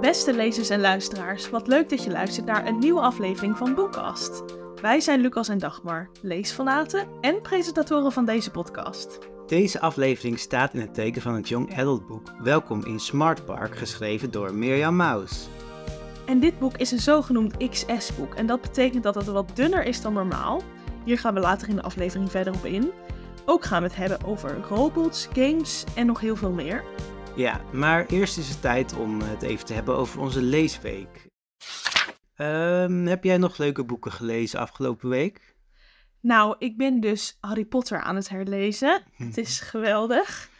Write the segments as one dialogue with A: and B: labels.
A: Beste lezers en luisteraars, wat leuk dat je luistert naar een nieuwe aflevering van Boekkast. Wij zijn Lucas en Dagmar, leesfanaten en presentatoren van deze podcast.
B: Deze aflevering staat in het teken van het Young Adult boek Welkom in Smart Park, geschreven door Mirjam Maus.
A: En dit boek is een zogenoemd XS-boek en dat betekent dat het wat dunner is dan normaal. Hier gaan we later in de aflevering verder op in. Ook gaan we het hebben over robots, games en nog heel veel meer.
B: Ja, maar eerst is het tijd om het even te hebben over onze leesweek. Ehm, heb jij nog leuke boeken gelezen afgelopen week?
A: Nou, ik ben dus Harry Potter aan het herlezen. Het is geweldig.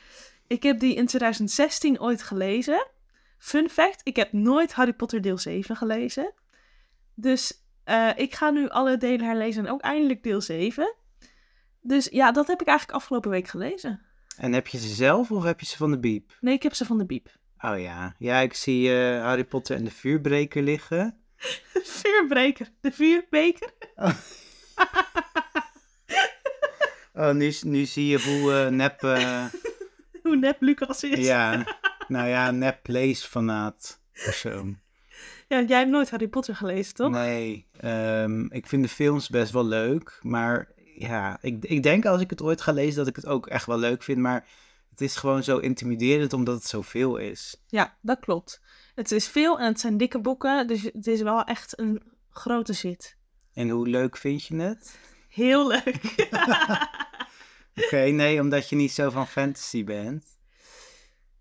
A: Ik heb die in 2016 ooit gelezen. Fun fact, ik heb nooit Harry Potter deel 7 gelezen. Dus eh, ik ga nu alle delen herlezen en ook eindelijk deel 7. Dus ja, dat heb ik eigenlijk afgelopen week gelezen.
B: En heb je ze zelf of heb je ze van de Biep?
A: Nee, ik heb ze van de Biep.
B: Oh ja, ja, ik zie eh, Harry Potter en de vuurbreker liggen.
A: Vuurbreker, de vuurbeker.
B: Oh, nu, nu zie je hoe eh, nep, eh,
A: Hoe nep Lucas is.
B: ja, nou ja, nep leesfanaat persoon.
A: Ja, jij hebt nooit Harry Potter gelezen, toch?
B: Nee, ehm, ik vind de films best wel leuk, maar ja, ik, ik denk als ik het ooit ga lezen dat ik het ook echt wel leuk vind, maar het is gewoon zo intimiderend omdat het zoveel is.
A: Ja, dat klopt. Het is veel en het zijn dikke boeken, dus het is wel echt een grote zit.
B: En hoe leuk vind je het?
A: Heel leuk.
B: Oké, nee, omdat je niet zo van fantasy bent.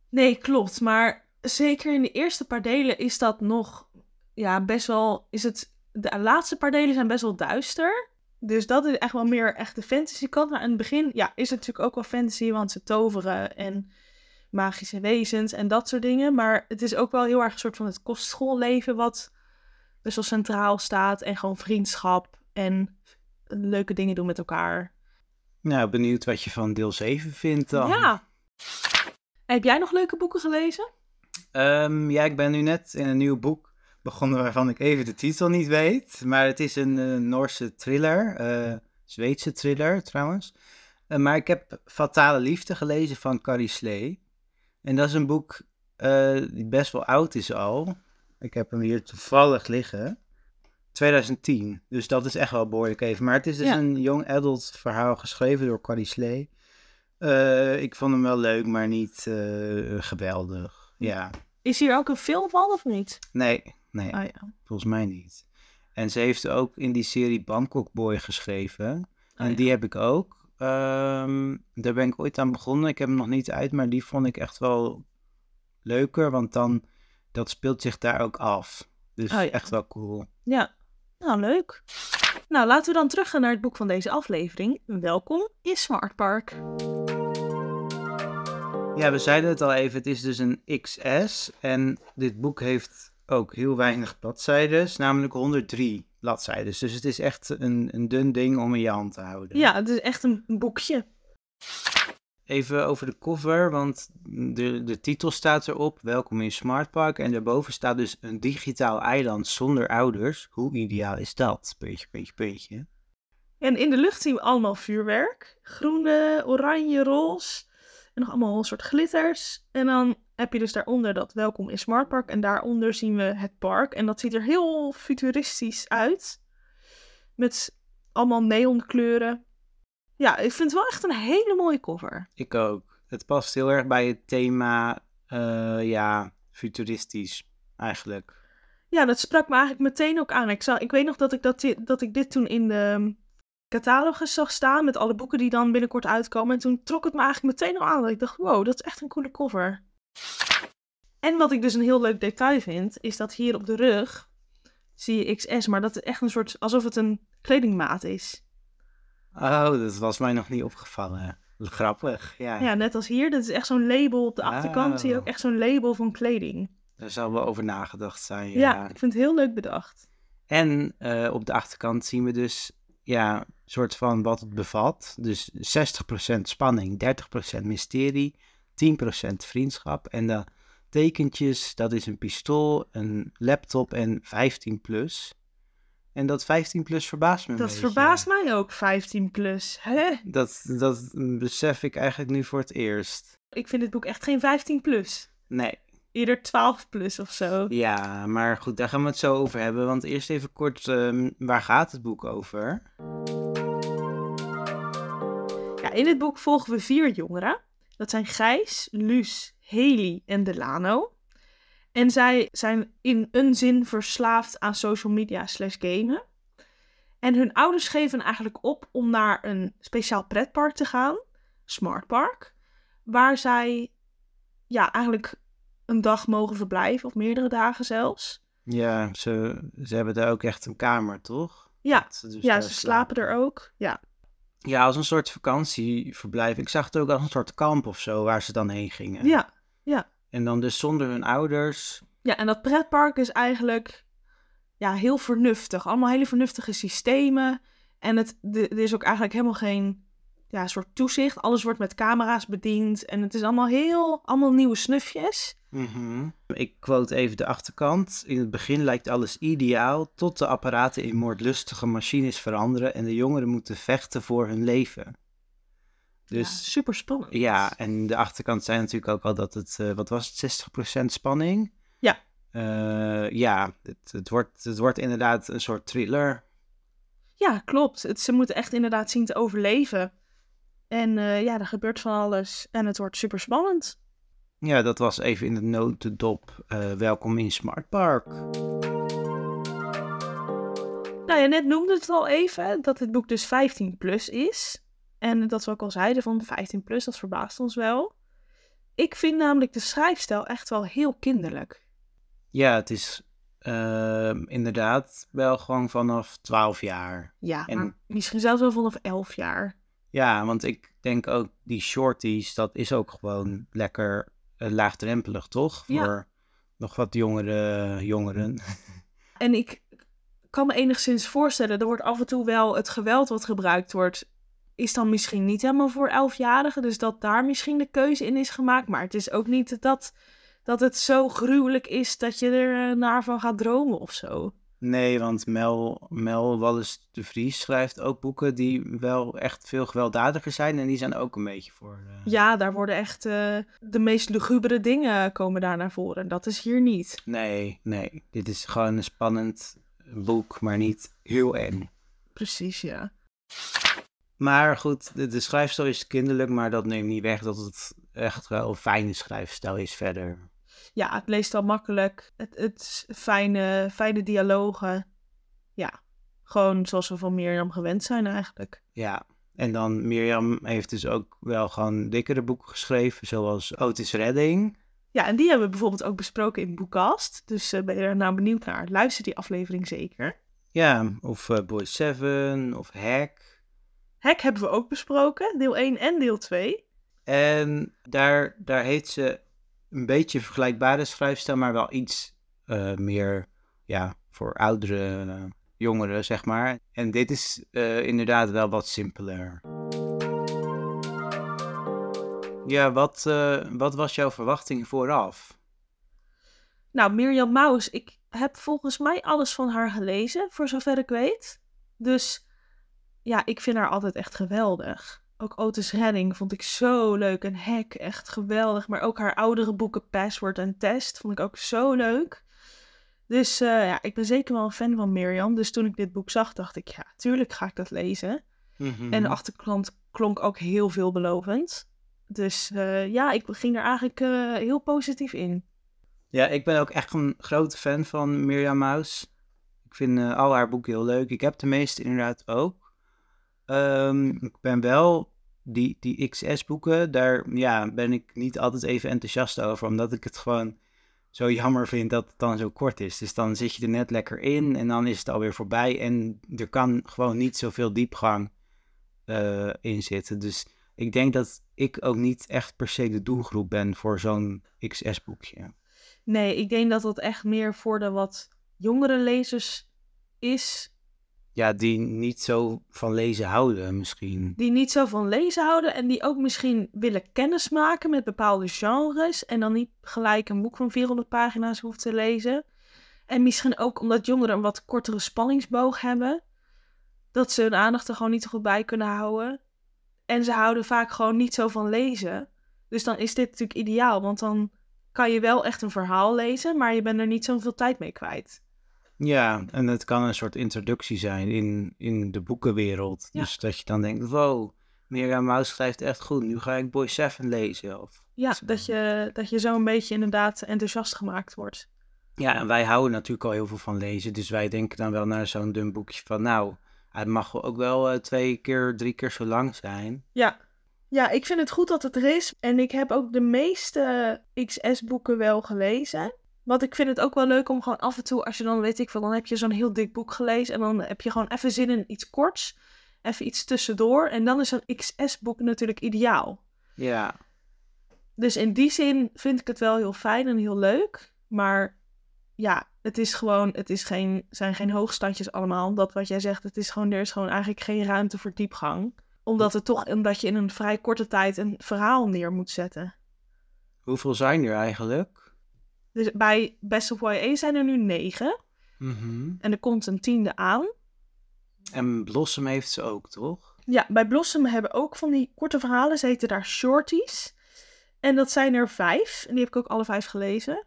A: nee, klopt. Maar zeker in de eerste paar delen is dat nog, ja, best wel, is het, de laatste paar delen zijn best wel duister. Dus dat is echt wel meer echt de fantasy kant. Maar in het begin, ja, is het natuurlijk ook wel fantasy, want ze toveren en magische wezens en dat soort dingen. Maar het is ook wel heel erg een soort van het kostschoolleven wat best wel centraal staat. En gewoon vriendschap en leuke dingen doen met elkaar.
B: Nou, benieuwd wat je van deel 7 vindt dan.
A: Ja. Heb jij nog leuke boeken gelezen?
B: Ehm, ja, ik ben nu net in een nieuw boek begonnen waarvan ik even de titel niet weet. Maar het is een eh, Noorse thriller, eh Zweedse thriller trouwens. Eh, maar ik heb Fatale Liefde gelezen van Carrie Slee. En dat is een boek die best wel oud is al. Ik heb hem hier toevallig liggen. 2010. Dus dat is echt wel behoorlijk even. Maar het is dus
A: Ja.
B: een young adult verhaal geschreven door Carrie Slee. Ik vond hem wel leuk, maar niet geweldig. Ja,
A: Is hier ook een film van of niet?
B: nee, nee,
A: Oh ja.
B: volgens mij niet. En ze heeft ook in die serie Bangkok Boy geschreven. en
A: Oh ja.
B: die heb ik ook. Ehm, daar ben ik ooit aan begonnen. Ik heb hem nog niet uit, maar die vond ik echt wel leuker, want dan dat speelt zich daar ook af. Dus
A: Oh ja.
B: echt wel cool.
A: Ja, nou leuk. Nou, laten we dan teruggaan naar het boek van deze aflevering. Welkom in Smart Park.
B: Ja, we zeiden het al even, het is dus een XS. En dit boek heeft ook heel weinig bladzijden, namelijk 103 bladzijden. Dus het is echt een, een dun ding om in je hand te houden.
A: Ja, het is echt een boekje.
B: Even over de cover, want de, de titel staat erop, welkom in Smart Park. En daarboven staat dus een digitaal eiland zonder ouders. Hoe ideaal is dat? Puntje, puntje, puntje.
A: En in de lucht zien we allemaal vuurwerk. Groene, oranje, roze. En nog allemaal een soort glitters. En dan heb je dus daaronder dat welkom in Smart Park. En daaronder zien we het park. En dat ziet er heel futuristisch uit. Met allemaal neonkleuren. Ja, ik vind het wel echt een hele mooie cover.
B: Ik ook. Het past heel erg bij het thema, eh, ja, futuristisch eigenlijk.
A: Ja, dat sprak me eigenlijk meteen ook aan. Ik, zag, ik weet nog dat ik, dat, dat ik dit toen in de catalogus zag staan met alle boeken die dan binnenkort uitkomen. En toen trok het me eigenlijk meteen al aan. Dat ik dacht, wow, dat is echt een coole cover. En wat ik dus een heel leuk detail vind, is dat hier op de rug zie je XS, maar dat het echt een soort, alsof het een kledingmaat is.
B: Oh, dat was mij nog niet opgevallen. Grappig, ja.
A: Ja, net als hier, dat is echt zo'n label op de achterkant, zie je ook echt zo'n label van kleding.
B: Daar zal wel over nagedacht zijn,
A: Ja,
B: ja.
A: ik vind het heel leuk bedacht.
B: En eh, op de achterkant zien we dus, ja, soort van wat het bevat. Dus 60% spanning, 30% mysterie, 10% vriendschap. En de tekentjes, dat is een pistool, een laptop en 15 plus. En dat 15 plus verbaast me
A: Dat verbaast mij ook, 15 plus. Hè?
B: Dat, dat besef ik eigenlijk nu voor het eerst.
A: Ik vind dit boek echt geen 15 plus.
B: Nee,
A: eerder 12 plus of zo.
B: Ja, maar goed, daar gaan we het zo over hebben. Want eerst even kort, ehm, waar gaat het boek over?
A: Ja, in het boek volgen we vier jongeren. Dat zijn Gijs, Luus, Haley en Delano. En zij zijn in een zin verslaafd aan social media slash gamen. En hun ouders geven eigenlijk op om naar een speciaal pretpark te gaan, Smart Park, waar zij ja, eigenlijk een dag mogen verblijven, of meerdere dagen zelfs.
B: Ja, ze, ze hebben daar ook echt een kamer, toch?
A: Ja,
B: ze dus
A: ja ze slapen er ook. Ja.
B: Ja, als een soort vakantieverblijf. Ik zag het ook als een soort kamp of zo, waar ze dan heen gingen.
A: Ja,
B: En dan dus zonder hun ouders.
A: ja, en dat pretpark is eigenlijk ja, heel vernuftig. Allemaal hele vernuftige systemen. En het, er is ook eigenlijk helemaal geen ja, soort toezicht. Alles wordt met camera's bediend. En het is allemaal heel, allemaal nieuwe snufjes.
B: Mhm. Ik quote even de achterkant. In het begin lijkt alles ideaal, tot de apparaten in moordlustige machines veranderen en de jongeren moeten vechten voor hun leven. Dus
A: super spannend.
B: ja, en de achterkant zei natuurlijk ook al dat het, eh, wat was het, 60% spanning?
A: Ja.
B: Eh, ja, het, het, wordt, het wordt inderdaad een soort thriller.
A: Ja, klopt. Het, ze moeten echt inderdaad zien te overleven. En eh, ja, er gebeurt van alles. En het wordt super spannend.
B: Ja, dat was even in de notendop. Eh, welkom in Smart Park.
A: Nou ja, net noemde het al even dat het boek dus 15 plus is. En dat we ook al zeiden van 15 plus, dat verbaast ons wel. Ik vind namelijk de schrijfstijl echt wel heel kinderlijk.
B: Ja, het is ehm, inderdaad wel gewoon vanaf 12 jaar.
A: Ja,
B: En-
A: maar misschien zelfs wel vanaf 11 jaar.
B: Ja, want ik denk ook die shorties, dat is ook gewoon lekker laagdrempelig, toch?
A: Ja.
B: Voor nog wat jongere jongeren.
A: En ik kan me enigszins voorstellen, er wordt af en toe wel het geweld wat gebruikt wordt, is dan misschien niet helemaal voor 11-jarigen. Dus dat daar misschien de keuze in is gemaakt. Maar het is ook niet dat, dat het zo gruwelijk is dat je er eh, naar van gaat dromen of zo.
B: Nee, want Mel, Mel Wallis de Vries schrijft ook boeken die wel echt veel gewelddadiger zijn. En die zijn ook een beetje voor... eh,
A: Ja, daar worden echt eh, de meest lugubere dingen komen daar naar voren. Dat is hier niet.
B: Nee, nee. Dit is gewoon een spannend boek, maar niet heel eng.
A: Precies, ja.
B: Maar goed, de, de schrijfstijl is kinderlijk, maar dat neemt niet weg dat het echt wel een fijne schrijfstijl is verder.
A: Ja, het leest al makkelijk. Het, het fijne, fijne dialogen. Ja, gewoon zoals we van Mirjam gewend zijn eigenlijk.
B: Ja, en dan Mirjam heeft dus ook wel gewoon dikkere boeken geschreven, zoals Otis Redding.
A: Ja, en die hebben we bijvoorbeeld ook besproken in Boekast. Dus eh, ben je er nou benieuwd naar? Luister die aflevering zeker.
B: Ja, of eh, Boy Seven, of Hack.
A: Hack hebben we ook besproken, deel 1 en deel 2.
B: En daar, daar heeft ze een beetje vergelijkbare schrijfstijl, maar wel iets eh, meer ja, voor oudere eh, jongeren, zeg maar. En dit is eh, inderdaad wel wat simpeler. Ja, wat, wat was jouw verwachting vooraf?
A: Nou, Mirjam Maus, ik heb volgens mij alles van haar gelezen, voor zover ik weet. Dus ja, ik vind haar altijd echt geweldig. Ook Otis Redding vond ik zo leuk en Hack echt geweldig. Maar ook haar oudere boeken Password en Test vond ik ook zo leuk. Dus eh, ja, ik ben zeker wel een fan van Mirjam. Dus toen ik dit boek zag, dacht ik, ja, tuurlijk ga ik dat lezen.
B: Mhm.
A: En de achterkant klonk ook heel veelbelovend. Dus eh, ja, ik ging er eigenlijk eh, heel positief in.
B: Ja, ik ben ook echt een grote fan van Mirjam Maus. Ik vind al haar boeken heel leuk. Ik heb de meeste inderdaad ook. Ehm, ik ben wel die, die XS-boeken, daar ja, ben ik niet altijd even enthousiast over, omdat ik het gewoon zo jammer vind dat het dan zo kort is. Dus dan zit je er net lekker in en dan is het alweer voorbij en er kan gewoon niet zoveel diepgang eh, in zitten. Dus ik denk dat ik ook niet echt per se de doelgroep ben voor zo'n XS-boekje.
A: Nee, ik denk dat dat echt meer voor de wat jongere lezers is.
B: Ja, die niet zo van lezen houden misschien.
A: Die niet zo van lezen houden en die ook misschien willen kennismaken met bepaalde genres. En dan niet gelijk een boek van 400 pagina's hoeft te lezen. En misschien ook omdat jongeren een wat kortere spanningsboog hebben. Dat ze hun aandacht er gewoon niet goed bij kunnen houden. En ze houden vaak gewoon niet zo van lezen. Dus dan is dit natuurlijk ideaal, want dan kan je wel echt een verhaal lezen, maar je bent er niet zoveel tijd mee kwijt.
B: Ja, en het kan een soort introductie zijn in, in de boekenwereld.
A: Ja.
B: Dus dat je dan denkt, wow, Mirjam Maus schrijft echt goed. Nu ga ik Boy Seven lezen. Of...
A: Ja,
B: Zo.
A: dat je, dat je zo een beetje inderdaad enthousiast gemaakt wordt.
B: Ja, en wij houden natuurlijk al heel veel van lezen. Dus wij denken dan wel naar zo'n dun boekje van, nou, het mag ook wel eh, twee keer, drie keer zo lang zijn.
A: Ja. Ja, ik vind het goed dat het er is. En ik heb ook de meeste XS-boeken wel gelezen. Want ik vind het ook wel leuk om gewoon af en toe, als je dan weet ik veel, dan heb je zo'n heel dik boek gelezen. En dan heb je gewoon even zin in iets korts. Even iets tussendoor. En dan is een XS-boek natuurlijk ideaal.
B: Ja,
A: Dus in die zin vind ik het wel heel fijn en heel leuk. Maar ja, het is gewoon, het is geen, zijn geen hoogstandjes allemaal. Dat wat jij zegt, het is gewoon, er is gewoon eigenlijk geen ruimte voor diepgang. Omdat het toch, omdat je in een vrij korte tijd een verhaal neer moet zetten.
B: hoeveel zijn er eigenlijk?
A: Dus bij Best of YA zijn er nu negen.
B: Mhm.
A: En er komt een tiende aan.
B: En Blossom heeft ze ook, toch?
A: Ja, bij Blossom hebben ook van die korte verhalen. Ze heten daar shorties. En dat zijn er vijf. En die heb ik ook alle vijf gelezen.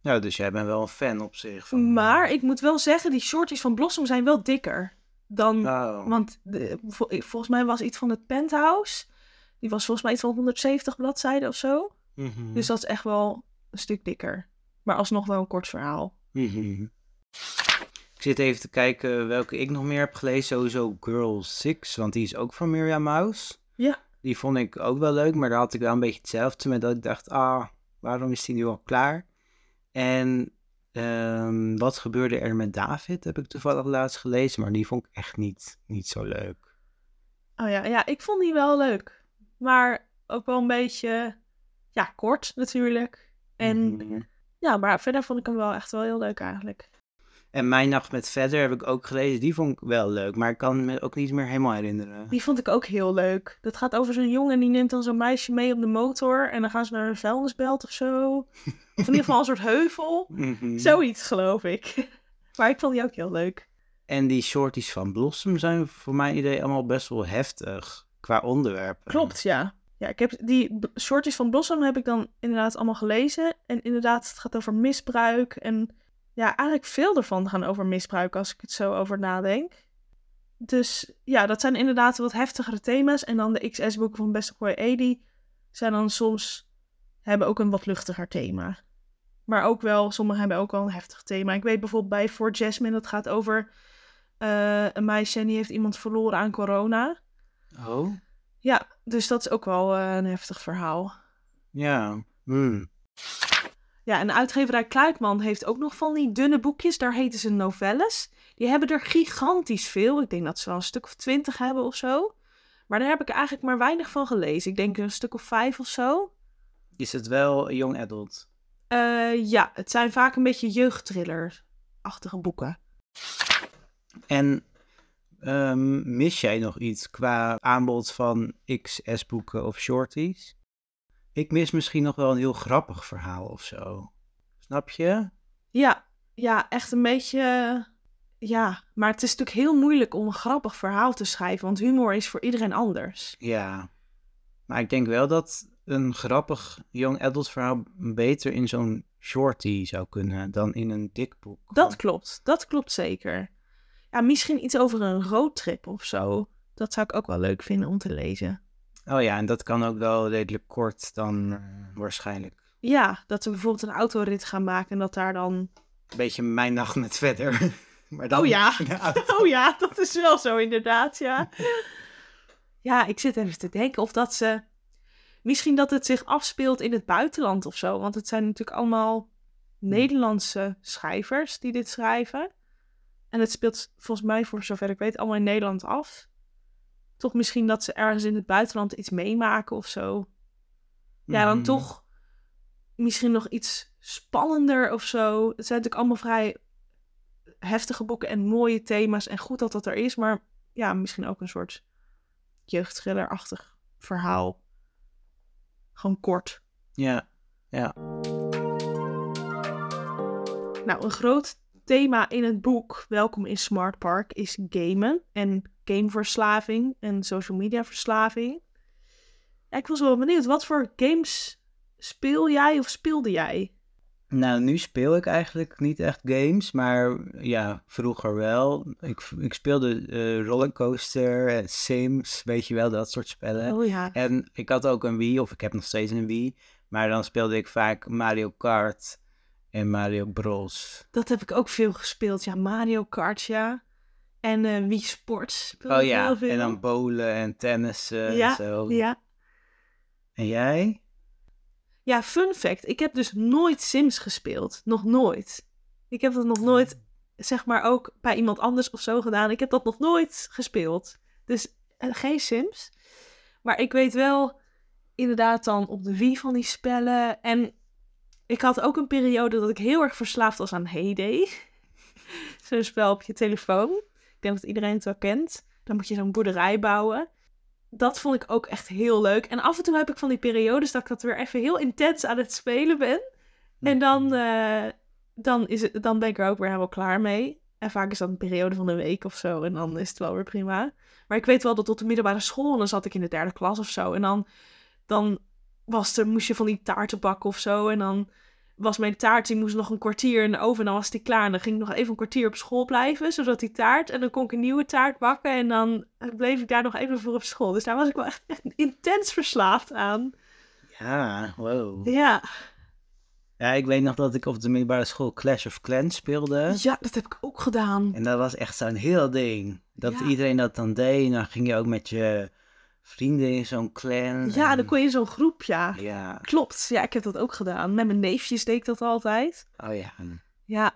B: Ja, dus jij bent wel een fan op zich. Van...
A: Maar ik moet wel zeggen, die shorties van Blossom zijn wel dikker dan...
B: Oh.
A: Want de, vol- volgens mij was iets van het Penthouse. Die was volgens mij iets van 170 bladzijden of zo.
B: Mhm.
A: Dus dat is echt wel een stuk dikker. Maar alsnog wel een kort verhaal.
B: Mhm. Ik zit even te kijken welke ik nog meer heb gelezen. Sowieso Girl 6, want die is ook van Mirjam Maus.
A: Ja.
B: Die vond ik ook wel leuk, maar daar had ik wel een beetje hetzelfde met dat ik dacht, ah, waarom is die nu al klaar? En ehm, wat gebeurde er met David, heb ik toevallig laatst gelezen, maar die vond ik echt niet, niet zo leuk.
A: Oh ja, ja, ik vond die wel leuk. Maar ook wel een beetje, ja, kort natuurlijk. En
B: Mhm.
A: ja, maar verder vond ik hem wel echt wel heel leuk eigenlijk.
B: En Mijn Nacht met Verder heb ik ook gelezen, die vond ik wel leuk, maar ik kan me ook niet meer helemaal herinneren.
A: Die vond ik ook heel leuk. Dat gaat over zo'n jongen die neemt dan zo'n meisje mee op de motor. En dan gaan ze naar een vuilnisbelt of zo. Of in ieder geval een soort heuvel.
B: Mhm.
A: Zoiets geloof ik. Maar ik vond die ook heel leuk.
B: En die shorties van Blossom zijn voor mijn idee allemaal best wel heftig qua onderwerpen.
A: Klopt, ja. Ja, ik heb die shorties van Blossom heb ik dan inderdaad allemaal gelezen. En inderdaad, het gaat over misbruik. En ja, eigenlijk veel ervan gaan over misbruik als ik het zo over nadenk. Dus ja, dat zijn inderdaad wat heftigere thema's. En dan de XS-boeken van Best of YA, die zijn dan soms, hebben ook een wat luchtiger thema. Maar ook wel, sommige hebben ook wel een heftig thema. Ik weet bijvoorbeeld bij For Jasmine, dat gaat over eh, een meisje en die heeft iemand verloren aan corona.
B: Oh?
A: Ja, dus dat is ook wel eh, een heftig verhaal.
B: Ja. Hmm.
A: Ja, en de uitgeverij Kluikman heeft ook nog van die dunne boekjes. Daar heten ze novelles. Die hebben er gigantisch veel. Ik denk dat ze wel een stuk of twintig hebben of zo. Maar daar heb ik eigenlijk maar weinig van gelezen. Ik denk een stuk of vijf of zo.
B: Is het wel young adult?
A: Eh, ja, het zijn vaak een beetje jeugdthriller-achtige boeken.
B: En ehm, mis jij nog iets qua aanbod van XS-boeken of shorties? Ik mis misschien nog wel een heel grappig verhaal of zo. Snap je?
A: Ja, ja, echt een beetje. Ja, maar het is natuurlijk heel moeilijk om een grappig verhaal te schrijven. Want humor is voor iedereen anders.
B: Ja. Maar ik denk wel dat een grappig young adult verhaal beter in zo'n shorty zou kunnen dan in een dik boek.
A: Dat klopt, dat klopt zeker. Ja, misschien iets over een roadtrip of zo. Dat zou ik ook wel leuk vinden om te lezen.
B: Oh ja, en dat kan ook wel redelijk kort dan eh, waarschijnlijk.
A: Ja, dat we bijvoorbeeld een autorit gaan maken en dat daar dan...
B: Een beetje mijn nacht met verder. maar dan
A: Oh ja. Oh ja, dat is wel zo inderdaad, ja. Ja, ik zit even te denken of dat ze... Misschien dat het zich afspeelt in het buitenland of zo. Want het zijn natuurlijk allemaal Nederlandse schrijvers die dit schrijven. En het speelt volgens mij, voor zover ik weet, allemaal in Nederland af. Toch misschien dat ze ergens in het buitenland iets meemaken of zo. Ja, dan
B: Mhm.
A: toch misschien nog iets spannender of zo. Het zijn natuurlijk allemaal vrij heftige boeken en mooie thema's. En goed dat dat er is, maar ja, misschien ook een soort jeugdthrillerachtig verhaal. Gewoon kort.
B: Ja, ja.
A: Nou, een groot thema in het boek Welkom in Smart Park is gamen en gameverslaving en social media verslaving. Ik was wel benieuwd, wat voor games speel jij of speelde jij?
B: Nou, nu speel ik eigenlijk niet echt games, maar ja, vroeger wel. Ik, ik speelde eh, Rollercoaster en Sims, weet je wel, dat soort spellen.
A: Oh ja.
B: En ik had ook een Wii, of ik heb nog steeds een Wii, maar dan speelde ik vaak Mario Kart en Mario Bros.
A: Dat heb ik ook veel gespeeld. Ja, Mario Kart, ja. En eh Wii Sports
B: Oh ja,
A: heel veel.
B: en dan bowlen en tennissen
A: ja,
B: en zo.
A: ja.
B: En jij?
A: Ja, fun fact. Ik heb dus nooit Sims gespeeld. Nog nooit. Ik heb dat nog nooit, zeg maar, ook bij iemand anders of zo gedaan. Ik heb dat nog nooit gespeeld. Dus eh, geen Sims. Maar ik weet wel, inderdaad dan op de Wii van die spellen. En ik had ook een periode dat ik heel erg verslaafd was aan Heyday. Zo'n spel op je telefoon. Ik denk dat iedereen het wel kent. Dan moet je zo'n boerderij bouwen. Dat vond ik ook echt heel leuk. En af en toe heb ik van die periodes dat ik dat weer even heel intens aan het spelen ben. En dan, eh, dan, is het, dan ben ik er ook weer helemaal klaar mee. En vaak is dat een periode van een week of zo. En dan is het wel weer prima. Maar ik weet wel dat tot de middelbare school, dan zat ik in de derde klas of zo. En dan, dan was er, moest je van die taarten bakken of zo. En dan was mijn taart, die moest nog een kwartier in de oven. En dan was die klaar. En dan ging ik nog even een kwartier op school blijven. Zodat die taart. En dan kon ik een nieuwe taart bakken. En dan bleef ik daar nog even voor op school. Dus daar was ik wel echt, echt intens verslaafd aan.
B: Ja, wow.
A: Ja.
B: Ja, ik weet nog dat ik op de middelbare school Clash of Clans speelde.
A: ja, dat heb ik ook gedaan.
B: En dat was echt zo'n heel ding. Dat
A: Ja.
B: iedereen dat dan deed. En dan ging je ook met je vrienden in zo'n clan.
A: Ja,
B: en-
A: dan kon je in zo'n groep, ja.
B: Ja,
A: Klopt, ja, ik heb dat ook gedaan. Met mijn neefjes deed ik dat altijd.
B: oh ja.
A: Ja.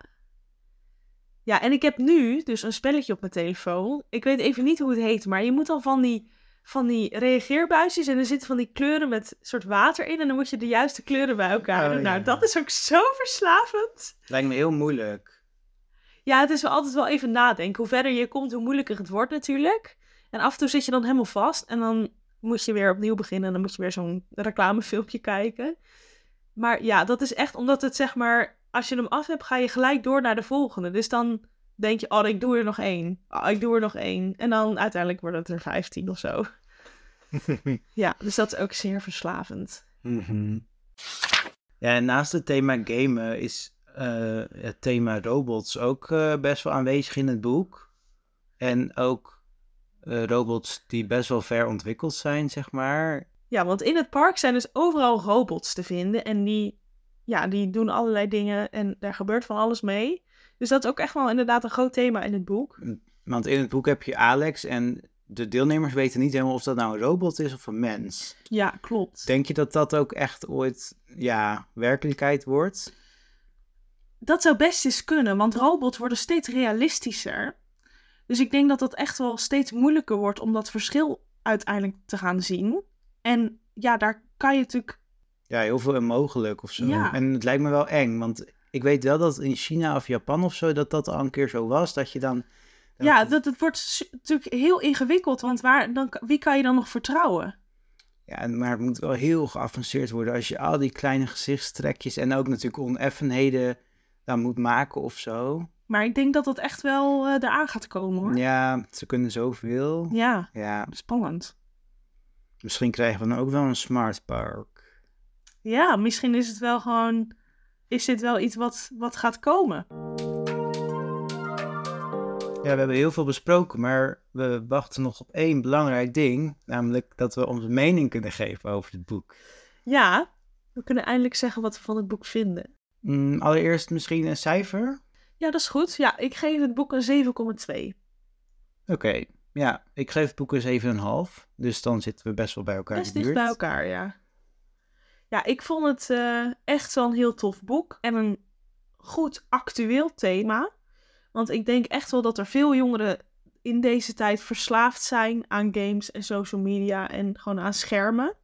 A: Ja, en ik heb nu dus een spelletje op mijn telefoon. Ik weet even niet hoe het heet, maar je moet dan van die, van die reageerbuisjes en er zitten van die kleuren met soort water in. En dan moet je de juiste kleuren bij elkaar
B: Oh.
A: Nou,
B: ja.
A: dat is ook zo verslavend.
B: Lijkt me heel moeilijk.
A: Ja, het is wel altijd wel even nadenken. Hoe verder je komt, hoe moeilijker het wordt natuurlijk. En af en toe zit je dan helemaal vast en dan moet je weer opnieuw beginnen. En dan moet je weer zo'n reclamefilmpje kijken. Maar ja, dat is echt omdat het zeg maar, als je hem af hebt, ga je gelijk door naar de volgende. Dus dan denk je, oh, ik doe er nog één. Oh, ik doe er nog één. En dan uiteindelijk worden het er vijftien of zo. Ja, dus dat is ook zeer verslavend.
B: Mhm. Ja, en naast het thema gamen is eh, het thema robots ook eh, best wel aanwezig in het boek. En ook robots die best wel ver ontwikkeld zijn, zeg maar.
A: Ja, want in het park zijn dus overal robots te vinden. En die, ja, die doen allerlei dingen en daar gebeurt van alles mee. Dus dat is ook echt wel inderdaad een groot thema in het boek.
B: Want in het boek heb je Alex en de deelnemers weten niet helemaal of dat nou een robot is of een mens.
A: Ja, klopt.
B: Denk je dat dat ook echt ooit, ja, werkelijkheid wordt?
A: Dat zou best eens kunnen, want robots worden steeds realistischer. Dus ik denk dat het echt wel steeds moeilijker wordt om dat verschil uiteindelijk te gaan zien. En ja, daar kan je natuurlijk.
B: Ja, heel veel onmogelijk of zo.
A: Ja.
B: En het lijkt me wel eng, want ik weet wel dat in China of Japan of zo, dat dat al een keer zo was, dat je dan...
A: Ja, dat, het wordt natuurlijk heel ingewikkeld, want waar, dan, wie kan je dan nog vertrouwen?
B: Ja, maar het moet wel heel geavanceerd worden als je al die kleine gezichtstrekjes en ook natuurlijk oneffenheden dan moet maken of zo.
A: Maar ik denk dat dat echt wel eh eraan gaat komen hoor.
B: Ja, ze kunnen zoveel.
A: Ja,
B: Ja,
A: spannend.
B: misschien krijgen we dan ook wel een smart park.
A: Ja, misschien is het wel gewoon. Is dit wel iets wat, wat gaat komen?
B: Ja, we hebben heel veel besproken, maar we wachten nog op één belangrijk ding, namelijk dat we onze mening kunnen geven over het boek.
A: Ja, we kunnen eindelijk zeggen wat we van het boek vinden.
B: Mm, allereerst misschien een cijfer?
A: Ja, dat is goed. Ja, ik geef het boek een 7,2.
B: Oké, ja, ik geef het boek een 7,5, dus dan zitten we best wel bij elkaar
A: Best dicht bij elkaar, ja. Ja, ik vond het eh, echt zo'n heel tof boek. En een goed actueel thema. Want ik denk echt wel dat er veel jongeren in deze tijd verslaafd zijn aan games en social media en gewoon aan schermen.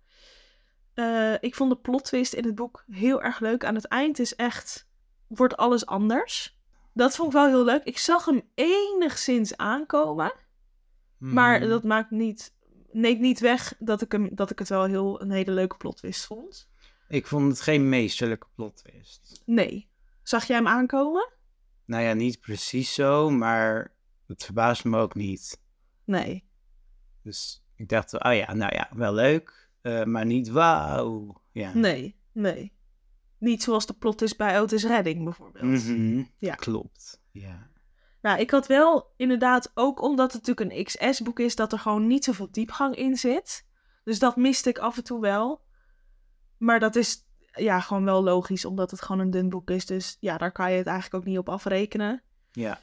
A: Eh, ik vond de plot twist in het boek heel erg leuk. Aan het eind is echt, wordt alles anders. Dat vond ik wel heel leuk. Ik zag hem enigszins aankomen. Maar
B: Mhm.
A: dat maakt niet, neemt niet weg dat ik, hem, dat ik het wel heel een hele leuke plot twist vond.
B: Ik vond het geen meesterlijke plot twist.
A: Nee. Zag jij hem aankomen?
B: Nou ja, niet precies zo, maar het verbaast me ook niet.
A: Nee.
B: Dus ik dacht, oh ja, nou ja, wel leuk, eh, maar niet wauw. Ja.
A: Nee. Nee. Niet zoals de plot is bij Otis Redding bijvoorbeeld.
B: Mhm,
A: Ja.
B: Klopt. Ja.
A: Nou, ik had wel inderdaad, ook omdat het natuurlijk een XS-boek is, dat er gewoon niet zoveel diepgang in zit. Dus dat miste ik af en toe wel. Maar dat is ja, gewoon wel logisch, omdat het gewoon een dun boek is. Dus ja, daar kan je het eigenlijk ook niet op afrekenen.
B: Ja.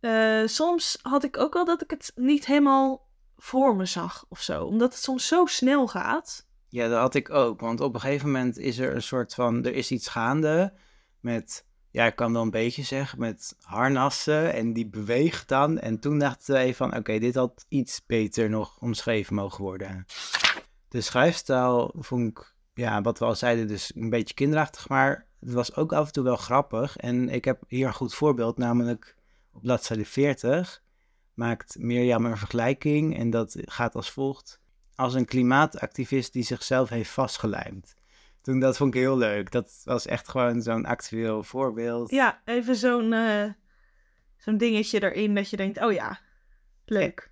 A: Eh, soms had ik ook wel dat ik het niet helemaal voor me zag of zo. Omdat het soms zo snel gaat.
B: Ja, dat had ik ook. Want op een gegeven moment is er een soort van... Er is iets gaande met... Ja, ik kan wel een beetje zeggen, met harnassen en die beweegt dan. En toen dachten wij van, oké, dit had iets beter nog omschreven mogen worden. De schrijfstijl vond ik, ja, wat we al zeiden, dus een beetje kinderachtig, maar het was ook af en toe wel grappig. En ik heb hier een goed voorbeeld, namelijk op bladzijde 40 maakt Mirjam een vergelijking en dat gaat als volgt. Als een klimaatactivist die zichzelf heeft vastgelijmd. Toen dat vond ik heel leuk. Dat was echt gewoon zo'n actueel voorbeeld.
A: Ja, even zo'n eh, zo'n dingetje erin dat je denkt, oh ja, leuk.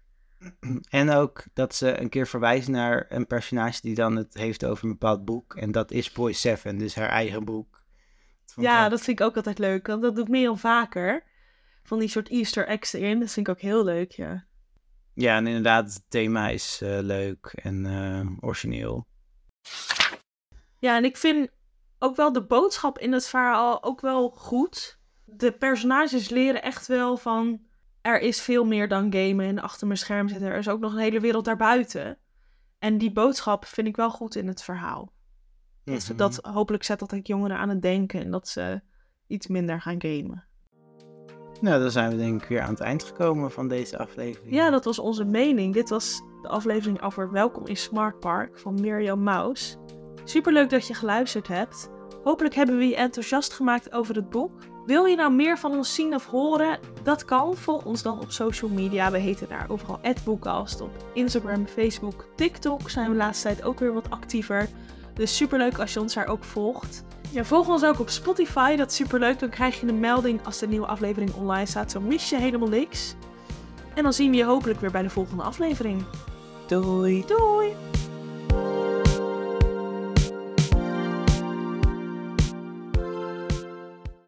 B: En ook dat ze een keer verwijzen naar een personage die dan het heeft over een bepaald boek. En dat is Boy Seven, dus haar eigen boek. Dat ik
A: Ja, dat vind ik ook altijd leuk. Want dat doet Merel vaker. Van die soort easter eggs erin. Dat vind ik ook heel leuk, ja.
B: Ja, en inderdaad, het thema is eh, leuk en eh, origineel.
A: Ja, en ik vind ook wel de boodschap in het verhaal ook wel goed. De personages leren echt wel van... Er is veel meer dan gamen en achter mijn scherm zitten. Er is ook nog een hele wereld daarbuiten. En die boodschap vind ik wel goed in het verhaal. Dat,
B: Mhm.
A: dat hopelijk zet dat ook jongeren aan het denken. En dat ze iets minder gaan gamen.
B: Nou, dan zijn we denk ik weer aan het eind gekomen van deze aflevering.
A: Ja, dat was onze mening. Dit was de aflevering over Welkom in Smart Park van Mirjam Maus. Superleuk dat je geluisterd hebt. Hopelijk hebben we je enthousiast gemaakt over het boek. Wil je nou meer van ons zien of horen? Dat kan. Volg ons dan op social media. We heten daar overal @boekcast op Instagram, Facebook, TikTok. Zijn we de laatste tijd ook weer wat actiever. Dus superleuk als je ons daar ook volgt. Ja, volg ons ook op Spotify. Dat is superleuk. Dan krijg je een melding als de nieuwe aflevering online staat. Zo mis je helemaal niks. En dan zien we je hopelijk weer bij de volgende aflevering.
B: Doei!
A: Doei!